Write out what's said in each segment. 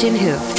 Sebastian Hoof.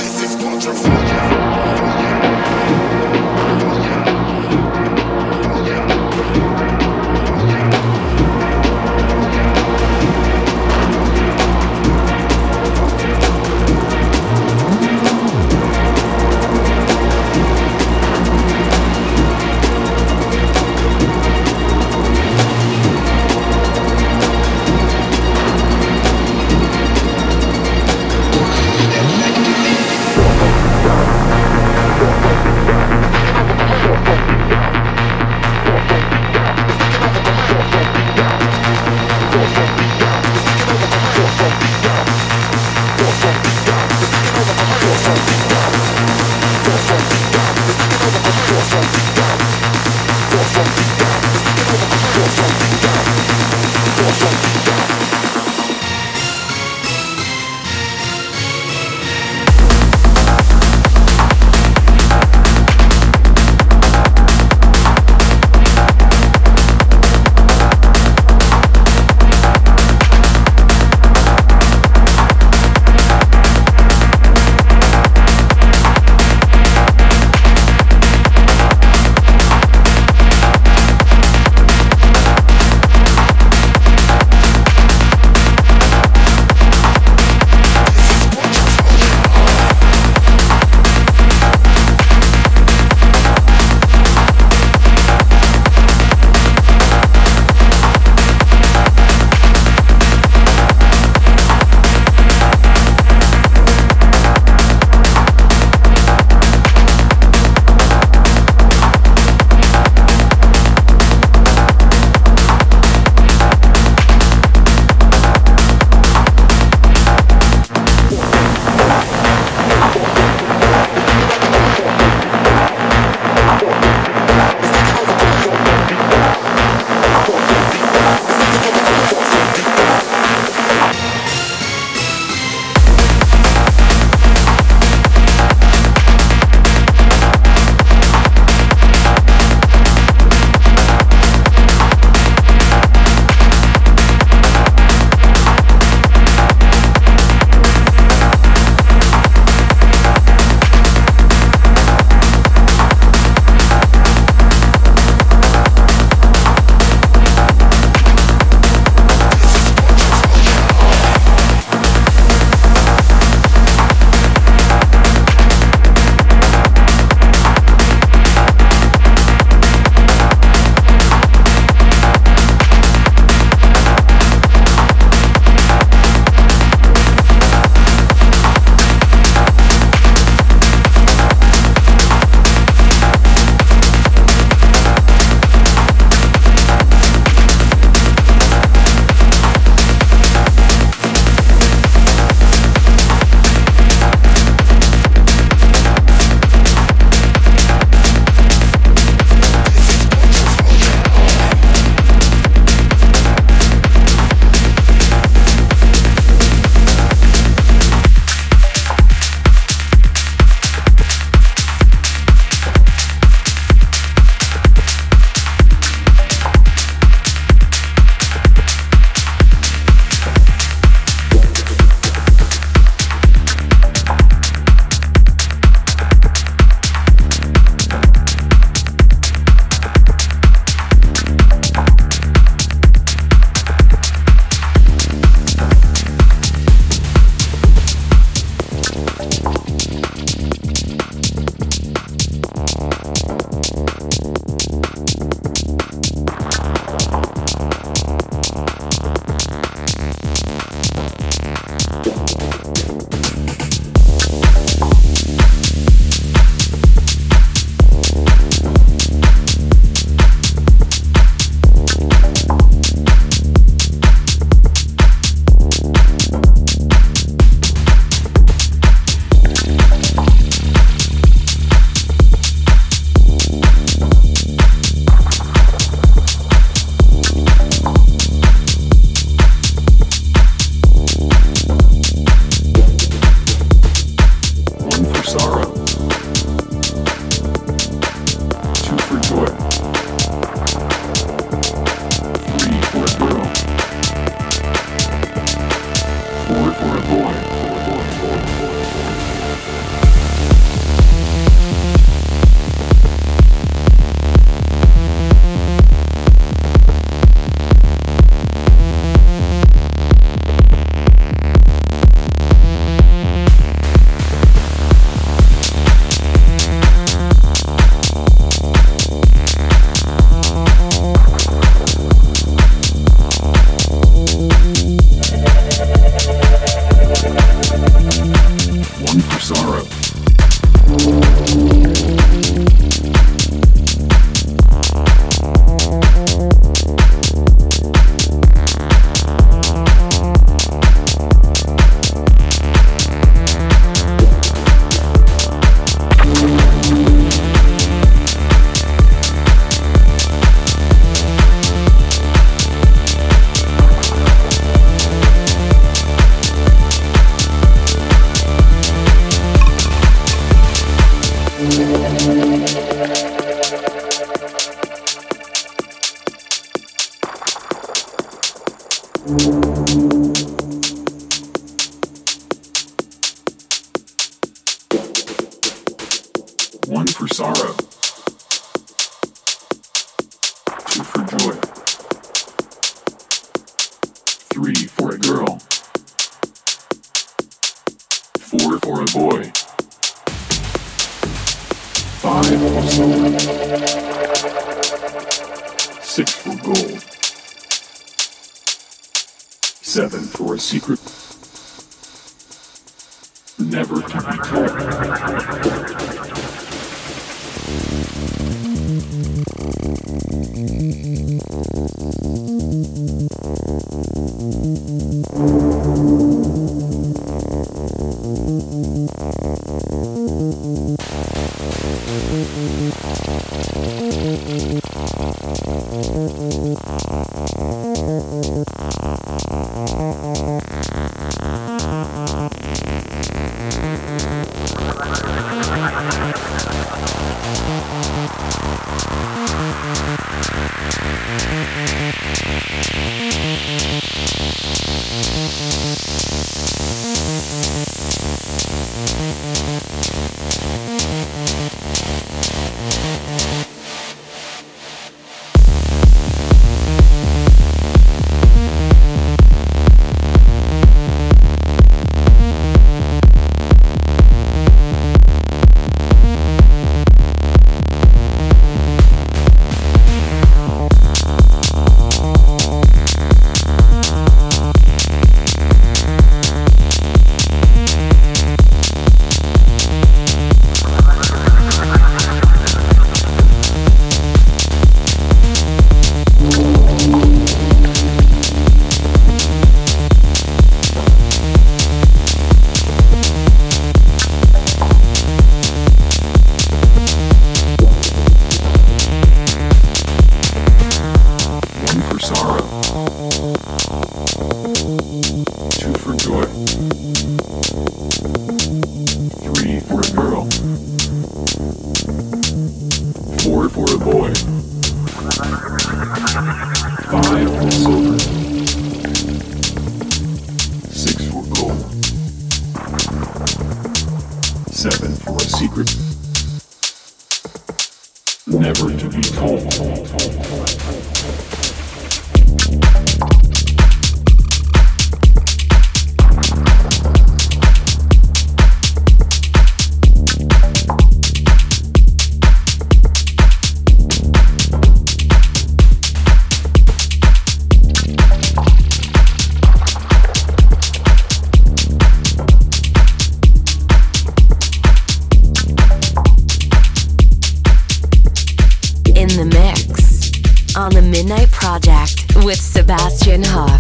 On the